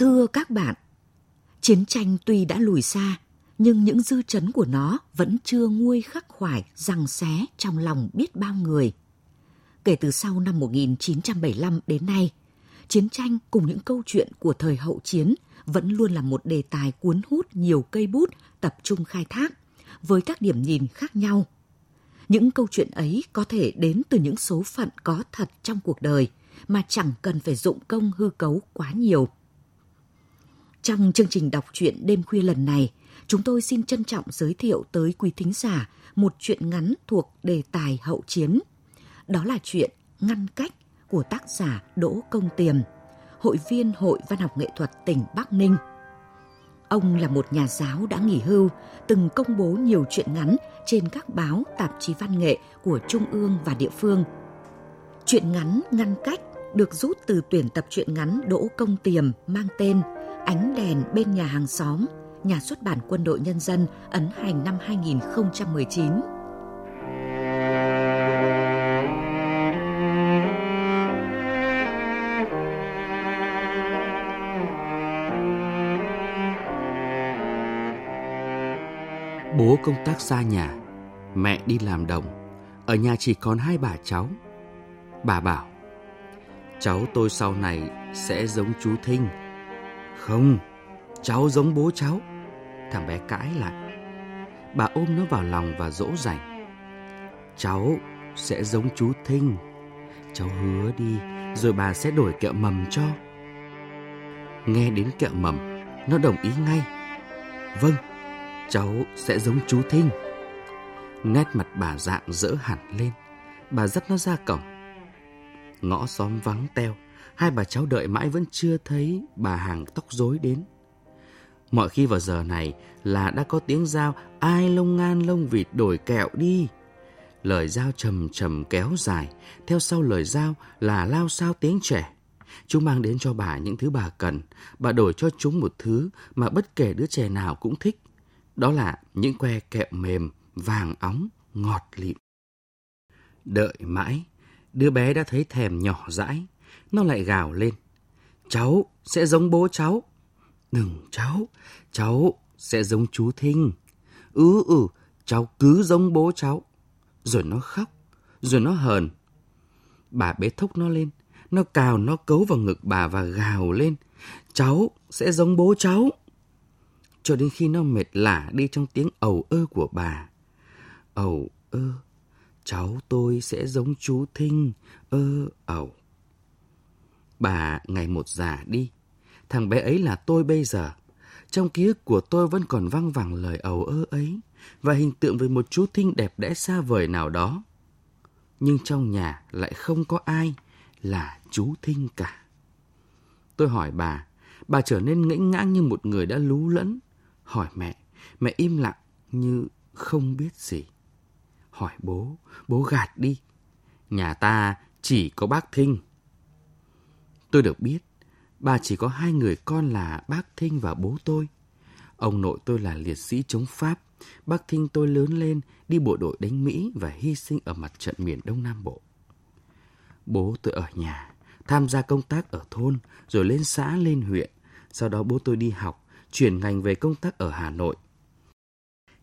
Thưa các bạn, chiến tranh tuy đã lùi xa, nhưng những dư chấn của nó vẫn chưa nguôi khắc khoải răng xé trong lòng biết bao người. Kể từ sau năm 1975 đến nay, chiến tranh cùng những câu chuyện của thời hậu chiến vẫn luôn là một đề tài cuốn hút nhiều cây bút tập trung khai thác với các điểm nhìn khác nhau. Những câu chuyện ấy có thể đến từ những số phận có thật trong cuộc đời mà chẳng cần phải dụng công hư cấu quá nhiều. Trong chương trình đọc truyện đêm khuya lần này, chúng tôi xin trân trọng giới thiệu tới quý thính giả một truyện ngắn thuộc đề tài hậu chiến. Đó là truyện Ngăn cách của tác giả Đỗ Công Tiềm, hội viên Hội Văn học Nghệ thuật tỉnh Bắc Ninh. Ông là một nhà giáo đã nghỉ hưu, từng công bố nhiều truyện ngắn trên các báo, tạp chí văn nghệ của Trung ương và địa phương. Truyện ngắn Ngăn cách được rút từ tuyển tập truyện ngắn Đỗ Công Tiềm mang tên Ánh đèn bên nhà hàng xóm, nhà xuất bản Quân đội Nhân dân ấn hành năm 2019. Bố công tác xa nhà, mẹ đi làm đồng, ở nhà chỉ còn hai bà cháu. Bà bảo, cháu tôi sau này sẽ giống chú Thinh. Không, cháu giống bố cháu. Thằng bé cãi lại. Bà ôm nó vào lòng và dỗ dành. Cháu sẽ giống chú Thinh. Cháu hứa đi, rồi bà sẽ đổi kẹo mầm cho. Nghe đến kẹo mầm, nó đồng ý ngay. Vâng, cháu sẽ giống chú Thinh. Nét mặt bà dạng dỡ hẳn lên, bà dắt nó ra cổng. Ngõ xóm vắng teo, hai bà cháu đợi mãi vẫn chưa thấy bà hàng tóc rối đến. Mọi khi vào giờ này là đã có tiếng giao ai lông ngan lông vịt đổi kẹo đi. Lời giao trầm trầm kéo dài, theo sau lời giao là lao sao tiếng trẻ. Chúng mang đến cho bà những thứ bà cần, bà đổi cho chúng một thứ mà bất kể đứa trẻ nào cũng thích. Đó là những que kẹo mềm, vàng óng, ngọt lịm. Đợi mãi, đứa bé đã thấy thèm nhỏ dãi, nó lại gào lên. Cháu sẽ giống bố cháu. Đừng cháu, cháu sẽ giống chú Thinh. Ừ ừ, cháu cứ giống bố cháu. Rồi nó khóc, rồi nó hờn. Bà bế thúc nó lên, nó cào nó cấu vào ngực bà và gào lên. Cháu sẽ giống bố cháu. Cho đến khi nó mệt lả đi trong tiếng ầu ơ của bà. Ầu ơ, cháu tôi sẽ giống chú Thinh, ơ ầu. Bà ngày một già đi. Thằng bé ấy là tôi bây giờ. Trong ký ức của tôi vẫn còn văng vẳng lời ầu ơ ấy và hình tượng về một chú Thinh đẹp đẽ xa vời nào đó. Nhưng trong nhà lại không có ai là chú Thinh cả. Tôi hỏi bà, bà trở nên ngẫnh ngãng như một người đã lú lẫn. Hỏi mẹ, mẹ im lặng như không biết gì. Hỏi bố, bố gạt đi. Nhà ta chỉ có bác Thinh. Tôi được biết, bà chỉ có hai người con là bác Thinh và bố tôi. Ông nội tôi là liệt sĩ chống Pháp. Bác Thinh tôi lớn lên đi bộ đội đánh Mỹ và hy sinh ở mặt trận miền Đông Nam Bộ. Bố tôi ở nhà, tham gia công tác ở thôn, rồi lên xã, lên huyện. Sau đó bố tôi đi học, chuyển ngành về công tác ở Hà Nội.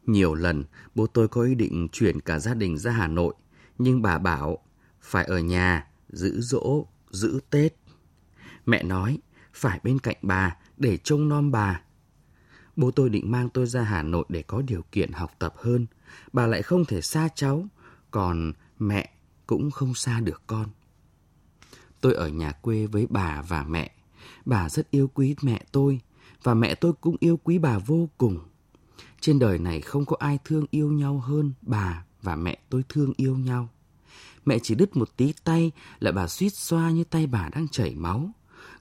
Nhiều lần, bố tôi có ý định chuyển cả gia đình ra Hà Nội, nhưng bà bảo phải ở nhà, giữ dỗ, giữ Tết. Mẹ nói, phải bên cạnh bà để trông nom bà. Bố tôi định mang tôi ra Hà Nội để có điều kiện học tập hơn. Bà lại không thể xa cháu, còn mẹ cũng không xa được con. Tôi ở nhà quê với bà và mẹ. Bà rất yêu quý mẹ tôi và mẹ tôi cũng yêu quý bà vô cùng. Trên đời này không có ai thương yêu nhau hơn bà và mẹ tôi thương yêu nhau. Mẹ chỉ đứt một tí tay là bà suýt xoa như tay bà đang chảy máu.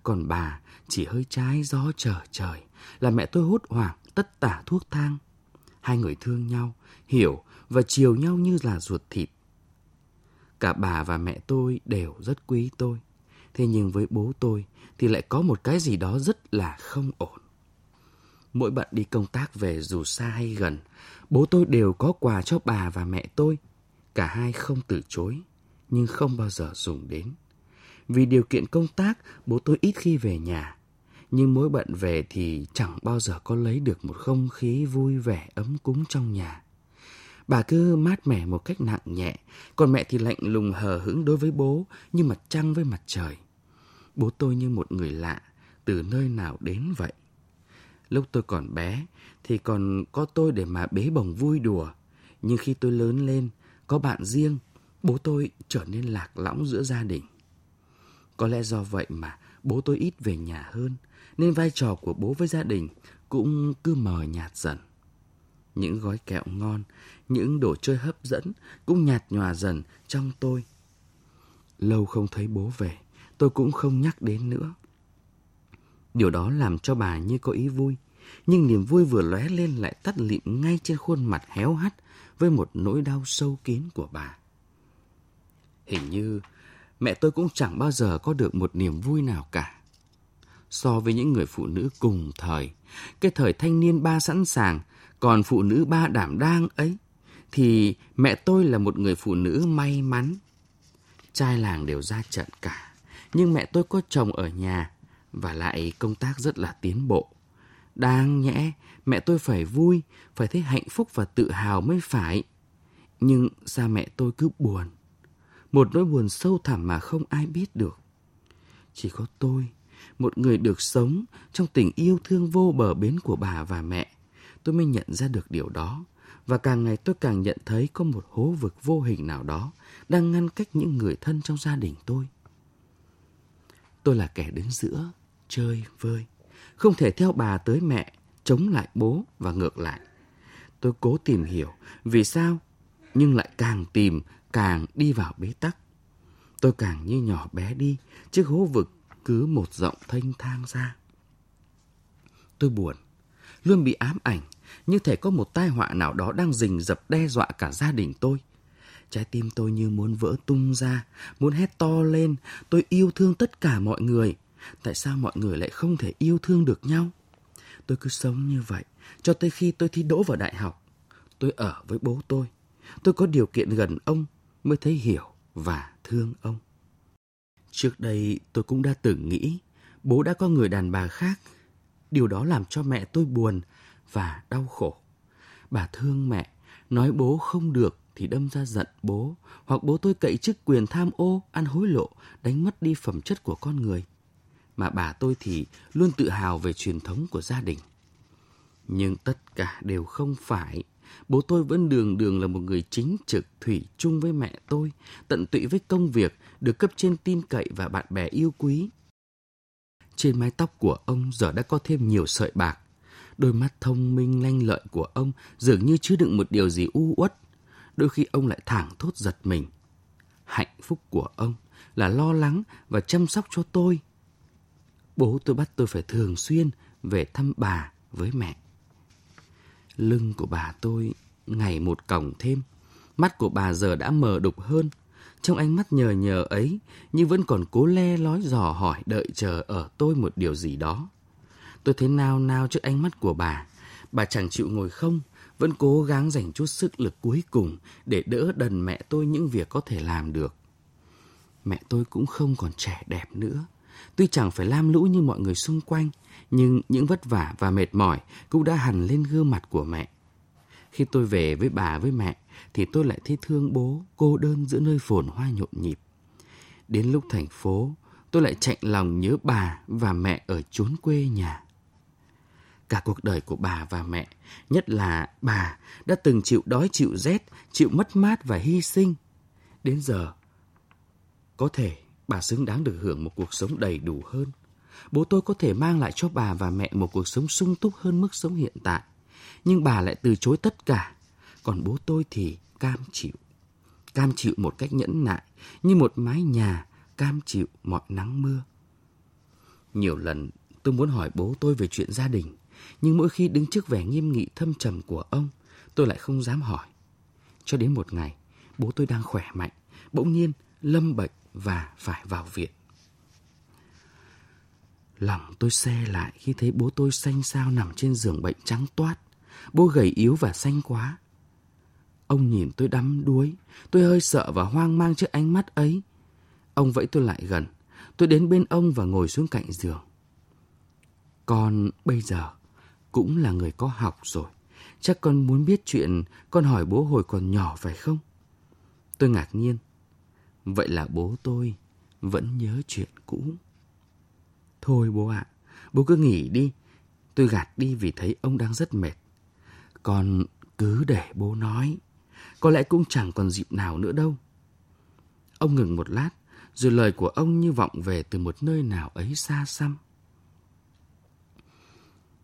Còn bà chỉ hơi trái gió trở trời là mẹ tôi hốt hoảng tất tả thuốc thang. Hai người thương nhau, hiểu và chiều nhau như là ruột thịt. Cả bà và mẹ tôi đều rất quý tôi. Thế nhưng với bố tôi thì lại có một cái gì đó rất là không ổn. Mỗi bận đi công tác về dù xa hay gần, bố tôi đều có quà cho bà và mẹ tôi. Cả hai không từ chối, nhưng không bao giờ dùng đến. Vì điều kiện công tác, bố tôi ít khi về nhà. Nhưng mỗi bận về thì chẳng bao giờ có lấy được một không khí vui vẻ ấm cúng trong nhà. Bà cứ mát mẻ một cách nặng nhẹ, còn mẹ thì lạnh lùng hờ hững đối với bố như mặt trăng với mặt trời. Bố tôi như một người lạ, từ nơi nào đến vậy. Lúc tôi còn bé thì còn có tôi để mà bế bồng vui đùa. Nhưng khi tôi lớn lên, có bạn riêng, bố tôi trở nên lạc lõng giữa gia đình. Có lẽ do vậy mà bố tôi ít về nhà hơn, nên vai trò của bố với gia đình cũng cứ mờ nhạt dần. Những gói kẹo ngon, những đồ chơi hấp dẫn cũng nhạt nhòa dần trong tôi. Lâu không thấy bố về, tôi cũng không nhắc đến nữa. Điều đó làm cho bà như có ý vui, nhưng niềm vui vừa lóe lên lại tắt lịm ngay trên khuôn mặt héo hắt với một nỗi đau sâu kín của bà. Hình như mẹ tôi cũng chẳng bao giờ có được một niềm vui nào cả. So với những người phụ nữ cùng thời, cái thời thanh niên ba sẵn sàng, còn phụ nữ ba đảm đang ấy, thì mẹ tôi là một người phụ nữ may mắn. Trai làng đều ra trận cả, nhưng mẹ tôi có chồng ở nhà và lại công tác rất là tiến bộ. Đáng nhẽ, mẹ tôi phải vui, phải thấy hạnh phúc và tự hào mới phải. Nhưng sao mẹ tôi cứ buồn? Một nỗi buồn sâu thẳm mà không ai biết được. Chỉ có tôi, một người được sống trong tình yêu thương vô bờ bến của bà và mẹ, tôi mới nhận ra được điều đó. Và càng ngày tôi càng nhận thấy có một hố vực vô hình nào đó đang ngăn cách những người thân trong gia đình tôi. Tôi là kẻ đứng giữa, chơi vơi, không thể theo bà tới mẹ, chống lại bố và ngược lại. Tôi cố tìm hiểu vì sao, nhưng lại càng tìm càng đi vào bế tắc. Tôi càng như nhỏ bé đi, chiếc hố vực cứ một rộng thanh thang ra. Tôi buồn, luôn bị ám ảnh, như thể có một tai họa nào đó đang rình rập đe dọa cả gia đình tôi. Trái tim tôi như muốn vỡ tung ra, muốn hét to lên, tôi yêu thương tất cả mọi người. Tại sao mọi người lại không thể yêu thương được nhau? Tôi cứ sống như vậy, cho tới khi tôi thi đỗ vào đại học. Tôi ở với bố tôi. Tôi có điều kiện gần ông mới thấy hiểu và thương ông. Trước đây tôi cũng đã từng nghĩ bố đã có người đàn bà khác. Điều đó làm cho mẹ tôi buồn và đau khổ. Bà thương mẹ, nói bố không được thì đâm ra giận bố, hoặc bố tôi cậy chức quyền tham ô, ăn hối lộ, đánh mất đi phẩm chất của con người. Mà bà tôi thì luôn tự hào về truyền thống của gia đình. Nhưng tất cả đều không phải. Bố tôi vẫn đường đường là một người chính trực, thủy chung với mẹ tôi, tận tụy với công việc, được cấp trên tin cậy và bạn bè yêu quý. Trên mái tóc của ông giờ đã có thêm nhiều sợi bạc. Đôi mắt thông minh lanh lợi của ông dường như chứa đựng một điều gì u uất. Đôi khi ông lại thẳng thốt giật mình. Hạnh phúc của ông là lo lắng và chăm sóc cho tôi. Bố tôi bắt tôi phải thường xuyên về thăm bà với mẹ. Lưng của bà tôi ngày một còng thêm. Mắt của bà giờ đã mờ đục hơn. Trong ánh mắt nhờ nhờ ấy, nhưng vẫn còn cố le lói dò hỏi đợi chờ ở tôi một điều gì đó. Tôi thấy nao nao trước ánh mắt của bà. Bà chẳng chịu ngồi không, vẫn cố gắng dành chút sức lực cuối cùng để đỡ đần mẹ tôi những việc có thể làm được. Mẹ tôi cũng không còn trẻ đẹp nữa. Tuy chẳng phải lam lũ như mọi người xung quanh, nhưng những vất vả và mệt mỏi cũng đã hằn lên gương mặt của mẹ. Khi tôi về với bà với mẹ, thì tôi lại thấy thương bố, cô đơn giữa nơi phồn hoa nhộn nhịp. Đến lúc thành phố, tôi lại chạy lòng nhớ bà và mẹ ở chốn quê nhà. Cả cuộc đời của bà và mẹ, nhất là bà, đã từng chịu đói chịu rét, chịu mất mát và hy sinh. Đến giờ, có thể bà xứng đáng được hưởng một cuộc sống đầy đủ hơn. Bố tôi có thể mang lại cho bà và mẹ một cuộc sống sung túc hơn mức sống hiện tại. Nhưng bà lại từ chối tất cả. Còn bố tôi thì cam chịu. Cam chịu một cách nhẫn nại, như một mái nhà cam chịu mọi nắng mưa. Nhiều lần tôi muốn hỏi bố tôi về chuyện gia đình, nhưng mỗi khi đứng trước vẻ nghiêm nghị thâm trầm của ông, tôi lại không dám hỏi. Cho đến một ngày, bố tôi đang khỏe mạnh, bỗng nhiên lâm bệnh và phải vào viện. Lòng tôi xe lại khi thấy bố tôi xanh xao nằm trên giường bệnh trắng toát. Bố gầy yếu và xanh quá. Ông nhìn tôi đắm đuối. Tôi hơi sợ và hoang mang trước ánh mắt ấy. Ông vẫy tôi lại gần. Tôi đến bên ông và ngồi xuống cạnh giường. Con bây giờ cũng là người có học rồi. Chắc con muốn biết chuyện con hỏi bố hồi còn nhỏ phải không? Tôi ngạc nhiên. Vậy là bố tôi vẫn nhớ chuyện cũ. Thôi bố ạ, bố cứ nghỉ đi. Tôi gạt đi vì thấy ông đang rất mệt. còn cứ để bố nói. Có lẽ cũng chẳng còn dịp nào nữa đâu. Ông ngừng một lát, rồi lời của ông như vọng về từ một nơi nào ấy xa xăm.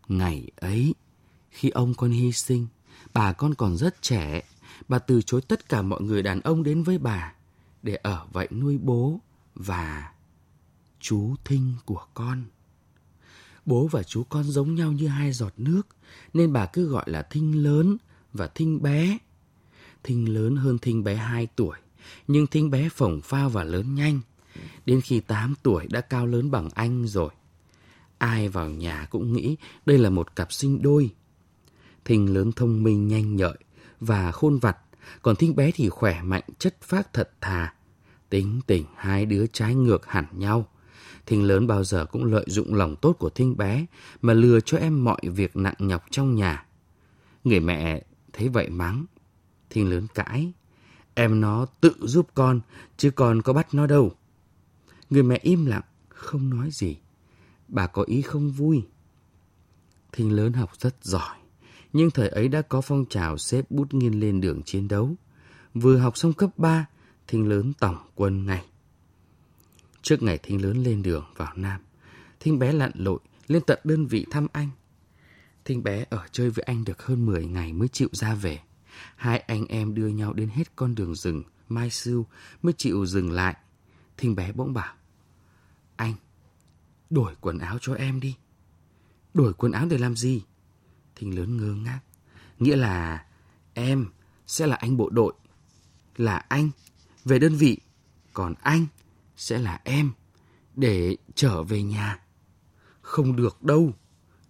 Ngày ấy, khi ông con hy sinh, bà con còn rất trẻ, bà từ chối tất cả mọi người đàn ông đến với bà để ở vậy nuôi bố và chú Thinh của con. Bố và chú con giống nhau như hai giọt nước, nên bà cứ gọi là Thinh lớn và Thinh bé. Thinh lớn hơn Thinh bé 2 tuổi, nhưng Thinh bé phồng phao và lớn nhanh. Đến khi 8 tuổi đã cao lớn bằng anh rồi. Ai vào nhà cũng nghĩ đây là một cặp sinh đôi. Thinh lớn thông minh nhanh nhợi và khôn vặt, còn Thinh bé thì khỏe mạnh chất phác thật thà. Tính tình hai đứa trái ngược hẳn nhau. Thinh lớn bao giờ cũng lợi dụng lòng tốt của Thinh bé mà lừa cho em mọi việc nặng nhọc trong nhà. Người mẹ thấy vậy mắng. Thinh lớn cãi. Em nó tự giúp con, chứ con có bắt nó đâu. Người mẹ im lặng, không nói gì. Bà có ý không vui. Thinh lớn học rất giỏi, nhưng thời ấy đã có phong trào xếp bút nghiên lên đường chiến đấu. Vừa học xong cấp 3, Thinh lớn tổng quân ngay. Trước ngày Thinh lớn lên đường vào Nam, Thinh bé lặn lội lên tận đơn vị thăm anh. Thinh bé ở chơi với anh được hơn 10 ngày mới chịu ra về. Hai anh em đưa nhau đến hết con đường rừng Mai Sưu mới chịu dừng lại. Thinh bé bỗng bảo, anh, đổi quần áo cho em đi. Đổi quần áo để làm gì? Thinh lớn ngơ ngác. Nghĩa là em sẽ là anh bộ đội. Là anh, về đơn vị. Còn anh sẽ là em, để trở về nhà. Không được đâu.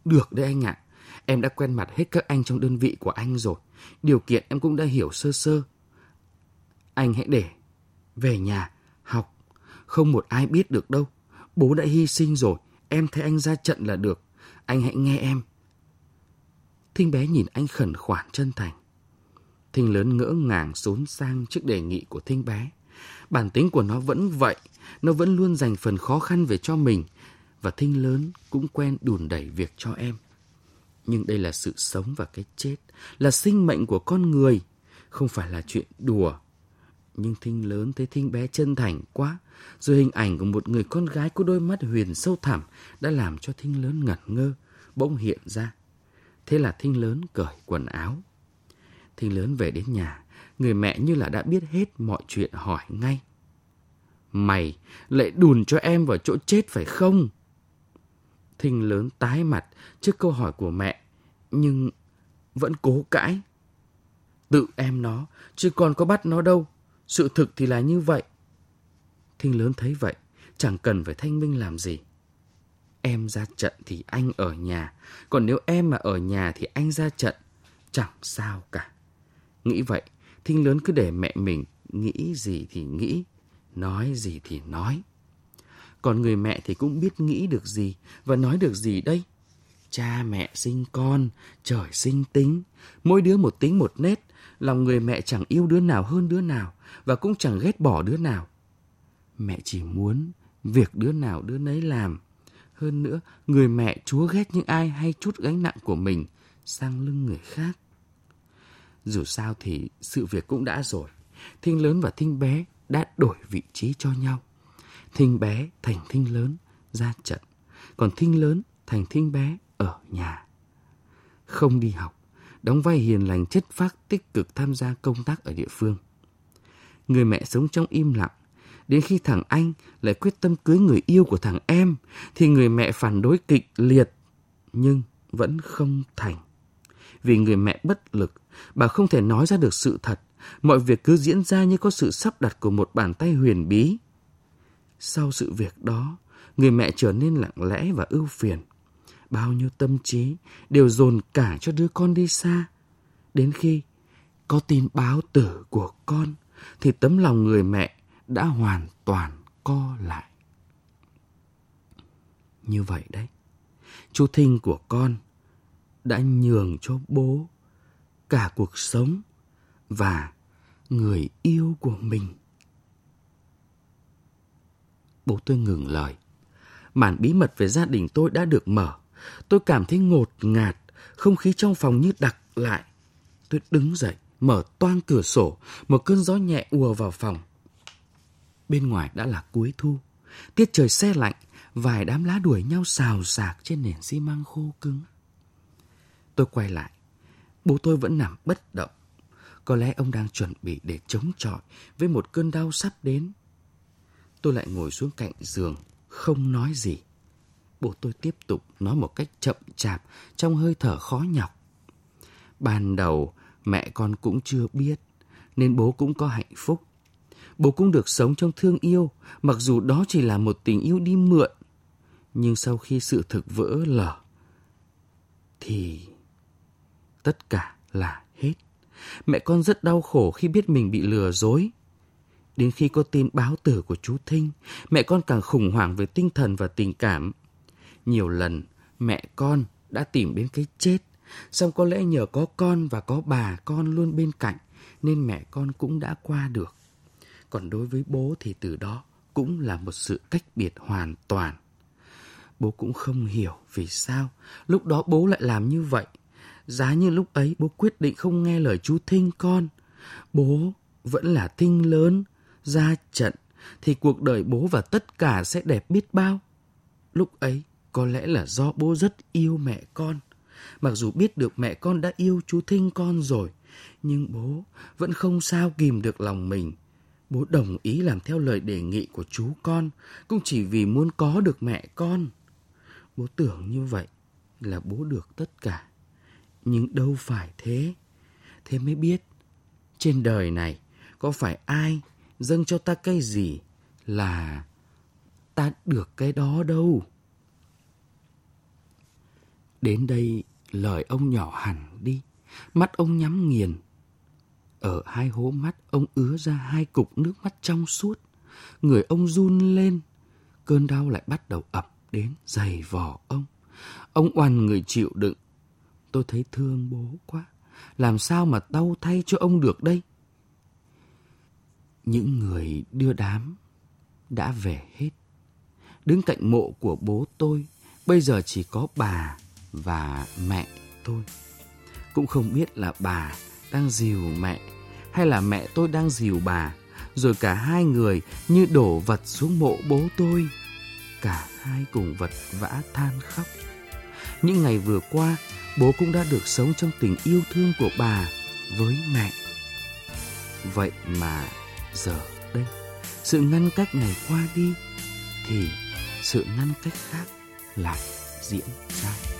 Được đấy anh ạ. Em đã quen mặt hết các anh trong đơn vị của anh rồi. Điều kiện em cũng đã hiểu sơ sơ. Anh hãy để về nhà học. Không một ai biết được đâu. Bố đã hy sinh rồi. Em thấy anh ra trận là được. Anh hãy nghe em. Thinh bé nhìn anh khẩn khoản chân thành. Thinh lớn ngỡ ngàng xốn sang trước đề nghị của Thinh bé. Bản tính của nó vẫn vậy, nó vẫn luôn dành phần khó khăn về cho mình. Và Thinh lớn cũng quen đùn đẩy việc cho em. Nhưng đây là sự sống và cái chết, là sinh mệnh của con người, không phải là chuyện đùa. Nhưng Thinh lớn thấy Thinh bé chân thành quá, rồi hình ảnh của một người con gái có đôi mắt huyền sâu thẳm đã làm cho Thinh lớn ngẩn ngơ, bỗng hiện ra. Thế là Thinh lớn cởi quần áo. Thinh lớn về đến nhà, người mẹ như là đã biết hết mọi chuyện hỏi ngay. Mày lại đùn cho em vào chỗ chết phải không? Thinh lớn tái mặt trước câu hỏi của mẹ, nhưng vẫn cố cãi. Tự em nó, chứ còn có bắt nó đâu. Sự thực thì là như vậy. Thinh lớn thấy vậy, chẳng cần phải thanh minh làm gì. Em ra trận thì anh ở nhà, còn nếu em mà ở nhà thì anh ra trận, chẳng sao cả. Nghĩ vậy, Thinh lớn cứ để mẹ mình nghĩ gì thì nghĩ, nói gì thì nói. Còn người mẹ thì cũng biết nghĩ được gì và nói được gì đây. Cha mẹ sinh con, trời sinh tính, mỗi đứa một tính một nét, lòng người mẹ chẳng yêu đứa nào hơn đứa nào và cũng chẳng ghét bỏ đứa nào. Mẹ chỉ muốn việc đứa nào đứa nấy làm, Hơn nữa, người mẹ chúa ghét những ai hay chút gánh nặng của mình sang lưng người khác. Dù sao thì sự việc cũng đã rồi. Thinh lớn và thinh bé đã đổi vị trí cho nhau. Thinh bé thành thinh lớn ra trận, còn thinh lớn thành thinh bé ở nhà. Không đi học, đóng vai hiền lành chất phác tích cực tham gia công tác ở địa phương. Người mẹ sống trong im lặng, đến khi thằng anh lại quyết tâm cưới người yêu của thằng em thì người mẹ phản đối kịch liệt nhưng vẫn không thành. Vì người mẹ bất lực, bà không thể nói ra được sự thật, mọi việc cứ diễn ra như có sự sắp đặt của một bàn tay huyền bí. Sau sự việc đó, người mẹ trở nên lặng lẽ và ưu phiền. Bao nhiêu tâm trí đều dồn cả cho đứa con đi xa. Đến khi có tin báo tử của con, thì tấm lòng người mẹ đã hoàn toàn co lại. Như vậy đấy, chú Thinh của con đã nhường cho bố cả cuộc sống và người yêu của mình. Bố tôi ngừng lời. Màn bí mật về gia đình tôi đã được mở. Tôi cảm thấy ngột ngạt, không khí trong phòng như đặc lại. Tôi đứng dậy, mở toang cửa sổ, một cơn gió nhẹ ùa vào phòng. Bên ngoài đã là cuối thu, tiết trời xe lạnh, vài đám lá đuổi nhau xào xạc trên nền xi măng khô cứng. Tôi quay lại, bố tôi vẫn nằm bất động. Có lẽ ông đang chuẩn bị để chống chọi với một cơn đau sắp đến. Tôi lại ngồi xuống cạnh giường, không nói gì. Bố tôi tiếp tục nói một cách chậm chạp trong hơi thở khó nhọc. Ban đầu, mẹ con cũng chưa biết, nên bố cũng có hạnh phúc. Bố cũng được sống trong thương yêu, mặc dù đó chỉ là một tình yêu đi mượn. Nhưng sau khi sự thực vỡ lở, thì tất cả là hết. Mẹ con rất đau khổ khi biết mình bị lừa dối. Đến khi có tin báo tử của chú Thinh, mẹ con càng khủng hoảng về tinh thần và tình cảm. Nhiều lần, mẹ con đã tìm đến cái chết. Xong có lẽ nhờ có con và có bà con luôn bên cạnh, nên mẹ con cũng đã qua được. Còn đối với bố thì từ đó cũng là một sự cách biệt hoàn toàn. Bố cũng không hiểu vì sao lúc đó bố lại làm như vậy. Giá như lúc ấy bố quyết định không nghe lời chú Thinh con. Bố vẫn là Thinh lớn, ra trận, thì cuộc đời bố và tất cả sẽ đẹp biết bao. Lúc ấy, có lẽ là do bố rất yêu mẹ con. Mặc dù biết được mẹ con đã yêu chú Thinh con rồi, nhưng bố vẫn không sao kìm được lòng mình. Bố đồng ý làm theo lời đề nghị của chú con, cũng chỉ vì muốn có được mẹ con. Bố tưởng như vậy là bố được tất cả. Nhưng đâu phải thế. Thế mới biết, trên đời này có phải ai dâng cho ta cái gì là ta được cái đó đâu. Đến đây lời ông nhỏ hẳn đi, mắt ông nhắm nghiền. Ở hai hố mắt ông ứa ra hai cục nước mắt trong suốt. Người ông run lên, cơn đau lại bắt đầu ập đến dày vò ông. Ông oằn người chịu đựng. Tôi thấy thương bố quá. Làm sao mà đau thay cho ông được đây? Những người đưa đám đã về hết. Đứng cạnh mộ của bố tôi, bây giờ chỉ có bà và mẹ tôi. Cũng không biết là bà đang dìu mẹ hay là mẹ tôi đang dìu bà. Rồi cả hai người như đổ vật xuống mộ bố tôi. Cả hai cùng vật vã than khóc. Những ngày vừa qua, bố cũng đã được sống trong tình yêu thương của bà với mẹ. Vậy mà giờ đây, sự ngăn cách này qua đi, thì sự ngăn cách khác lại diễn ra.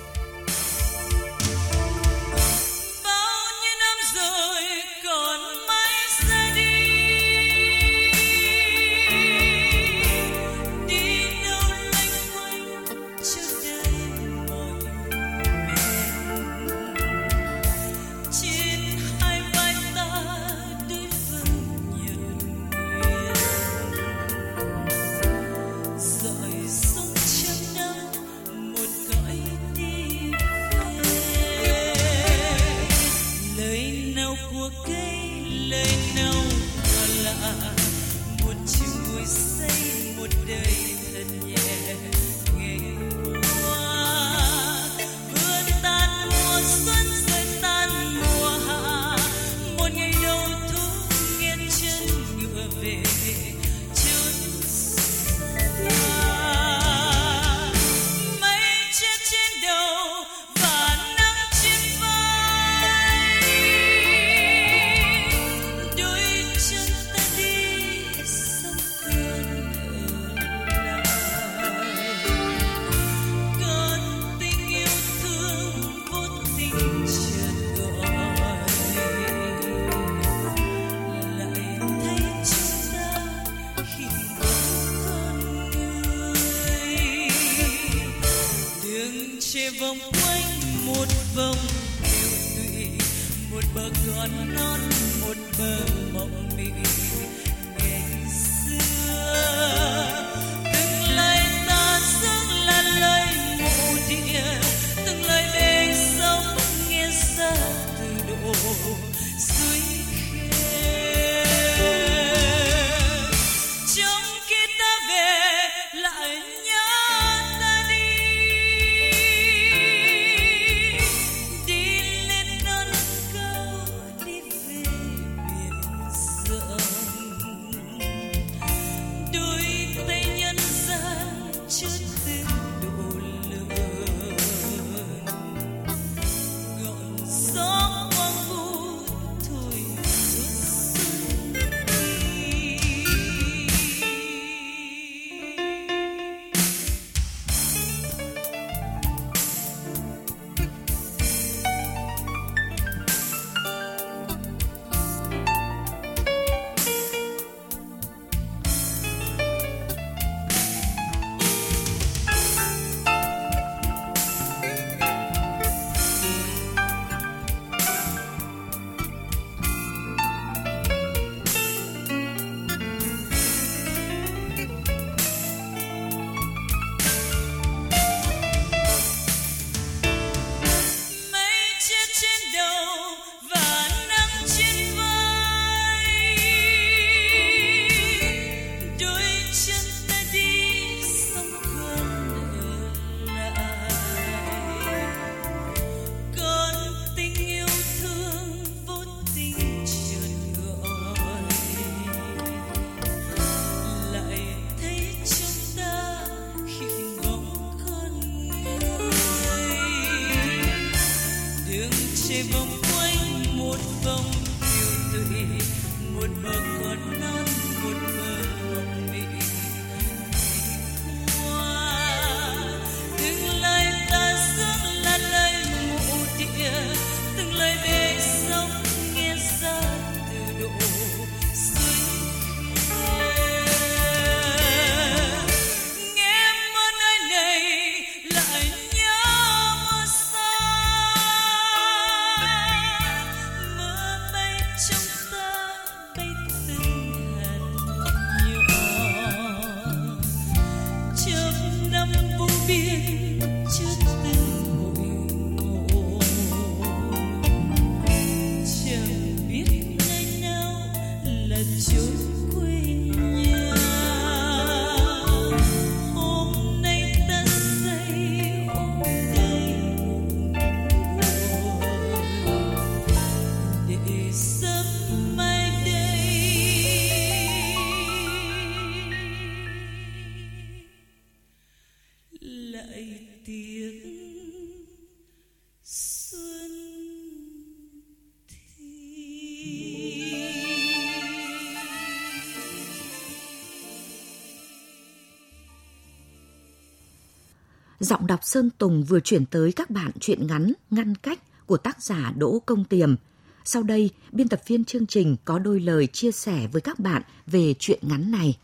Giọng đọc Sơn Tùng vừa chuyển tới các bạn truyện ngắn Ngăn cách của tác giả Đỗ Công Tiềm. Sau đây, biên tập viên chương trình có đôi lời chia sẻ với các bạn về chuyện ngắn này.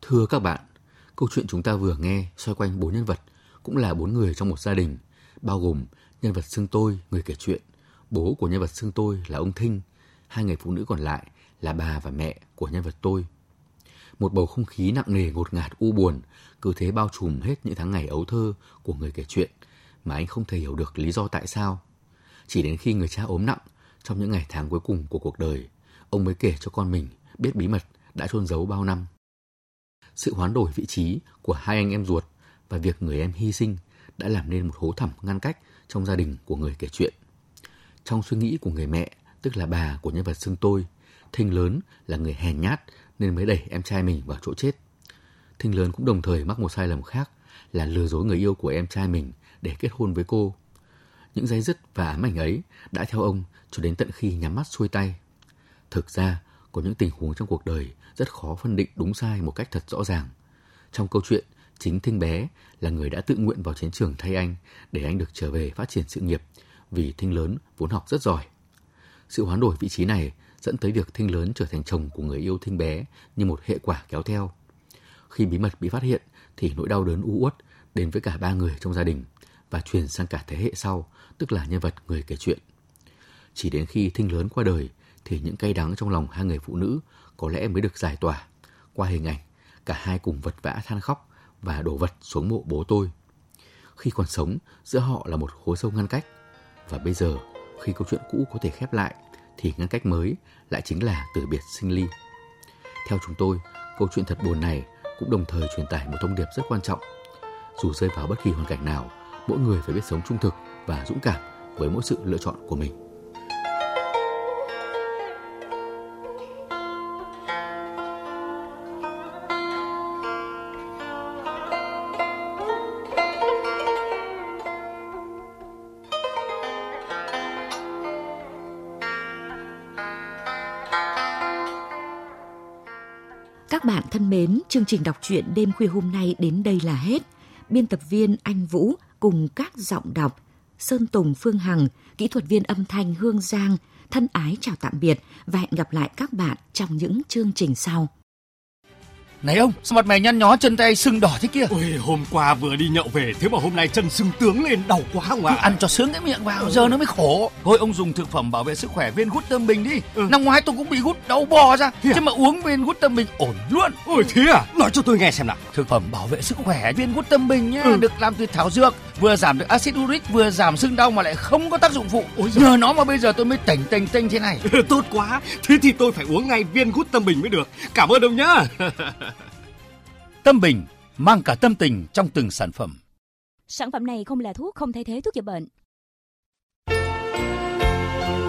Thưa các bạn, câu chuyện chúng ta vừa nghe xoay quanh bốn nhân vật, cũng là bốn người trong một gia đình, bao gồm nhân vật xưng tôi, người kể chuyện, bố của nhân vật xưng tôi là ông Thinh, hai người phụ nữ còn lại là bà và mẹ của nhân vật tôi. Một bầu không khí nặng nề ngột ngạt u buồn cứ thế bao trùm hết những tháng ngày ấu thơ của người kể chuyện mà anh không thể hiểu được lý do tại sao. Chỉ đến khi người cha ốm nặng trong những ngày tháng cuối cùng của cuộc đời, ông mới kể cho con mình biết bí mật đã chôn giấu bao năm. Sự hoán đổi vị trí của hai anh em ruột và việc người em hy sinh đã làm nên một hố thẳm ngăn cách trong gia đình của người kể chuyện. Trong suy nghĩ của người mẹ, tức là bà của nhân vật xưng tôi, Thinh lớn là người hèn nhát nên mới đẩy em trai mình vào chỗ chết. Thinh lớn cũng đồng thời mắc một sai lầm khác là lừa dối người yêu của em trai mình để kết hôn với cô. Những dây dứt và ám ảnh ấy đã theo ông cho đến tận khi nhắm mắt xuôi tay. Thực ra, có những tình huống trong cuộc đời rất khó phân định đúng sai một cách thật rõ ràng. Trong câu chuyện, chính Thinh bé là người đã tự nguyện vào chiến trường thay anh để anh được trở về phát triển sự nghiệp vì Thinh lớn vốn học rất giỏi. Sự hoán đổi vị trí này dẫn tới việc Thinh lớn trở thành chồng của người yêu Thinh bé như một hệ quả kéo theo. Khi bí mật bị phát hiện thì nỗi đau đớn u uất đến với cả ba người trong gia đình và truyền sang cả thế hệ sau, tức là nhân vật người kể chuyện. Chỉ đến khi Thinh lớn qua đời thì những cay đắng trong lòng hai người phụ nữ có lẽ mới được giải tỏa qua hình ảnh cả hai cùng vật vã than khóc và đổ vật xuống mộ bố tôi. Khi còn sống, giữa họ là một hố sâu ngăn cách và bây giờ khi câu chuyện cũ có thể khép lại thì ngăn cách mới lại chính là từ biệt sinh ly. Theo chúng tôi, câu chuyện thật buồn này cũng đồng thời truyền tải một thông điệp rất quan trọng. Dù rơi vào bất kỳ hoàn cảnh nào, mỗi người phải biết sống trung thực và dũng cảm với mỗi sự lựa chọn của mình. Các bạn thân mến, chương trình đọc truyện đêm khuya hôm nay đến đây là hết. Biên tập viên Anh Vũ cùng các giọng đọc Sơn Tùng Phương Hằng, kỹ thuật viên âm thanh Hương Giang, thân ái chào tạm biệt và hẹn gặp lại các bạn trong những chương trình sau. Này ông, sao mặt mày nhăn nhó chân tay sưng đỏ thế kia? Ôi, hôm qua vừa đi nhậu về, thế mà hôm nay chân sưng tướng lên đau quá không ạ? Cứ ăn cho sướng cái miệng vào, giờ nó mới khổ. Thôi ông dùng thực phẩm bảo vệ sức khỏe viên gút tâm bình đi. Ừ. Năm ngoái tôi cũng bị gút đau bò ra, Thế à? chứ mà uống viên gút tâm bình ổn luôn. Ôi thế à? Nói cho tôi nghe xem nào. Thực phẩm bảo vệ sức khỏe viên gút tâm bình nhá, Ừ. được làm từ thảo dược, vừa giảm được axit uric, vừa giảm sưng đau mà lại không có tác dụng phụ. Ôi giời. Nhờ nó mà bây giờ tôi mới tỉnh tỉnh tinh thế này. Tốt quá. Thế thì tôi phải uống ngay viên gút tâm bình mới được. Cảm ơn ông nhá. Tâm bình mang cả tâm tình trong từng sản phẩm. Sản phẩm này không là thuốc, không thay thế thuốc chữa bệnh.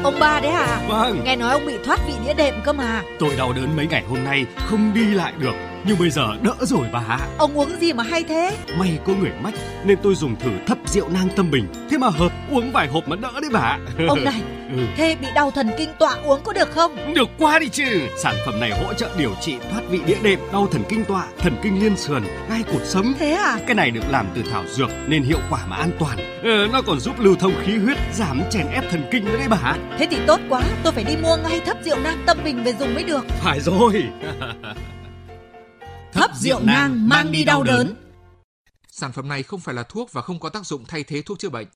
Ông ba đấy hả? Vâng, Nghe nói ông bị thoát vị đĩa đệm cơ mà. tôi đau đớn mấy ngày hôm nay không đi lại được. Nhưng bây giờ đỡ rồi bà ạ. Ông uống gì mà hay thế? May có người mách nên tôi dùng thử thấp rượu nang tâm bình. Thế mà hợp uống vài hộp mà đỡ đấy bà. Ông này, Ừ. thế bị đau thần kinh tọa uống có được không? Được quá đi chứ Sản phẩm này hỗ trợ điều trị thoát vị đĩa đệm Đau thần kinh tọa, thần kinh liên sườn Gai cột sống Thế à? Cái này được làm từ thảo dược Nên hiệu quả mà an toàn ờ, Nó còn giúp lưu thông khí huyết Giảm chèn ép thần kinh nữa đấy bà Thế thì tốt quá, tôi phải đi mua ngay thấp rượu nang tâm bình về dùng mới được. Phải rồi Thấp rượu nang mang đi đau đớn. Sản phẩm này không phải là thuốc và không có tác dụng thay thế thuốc chữa bệnh.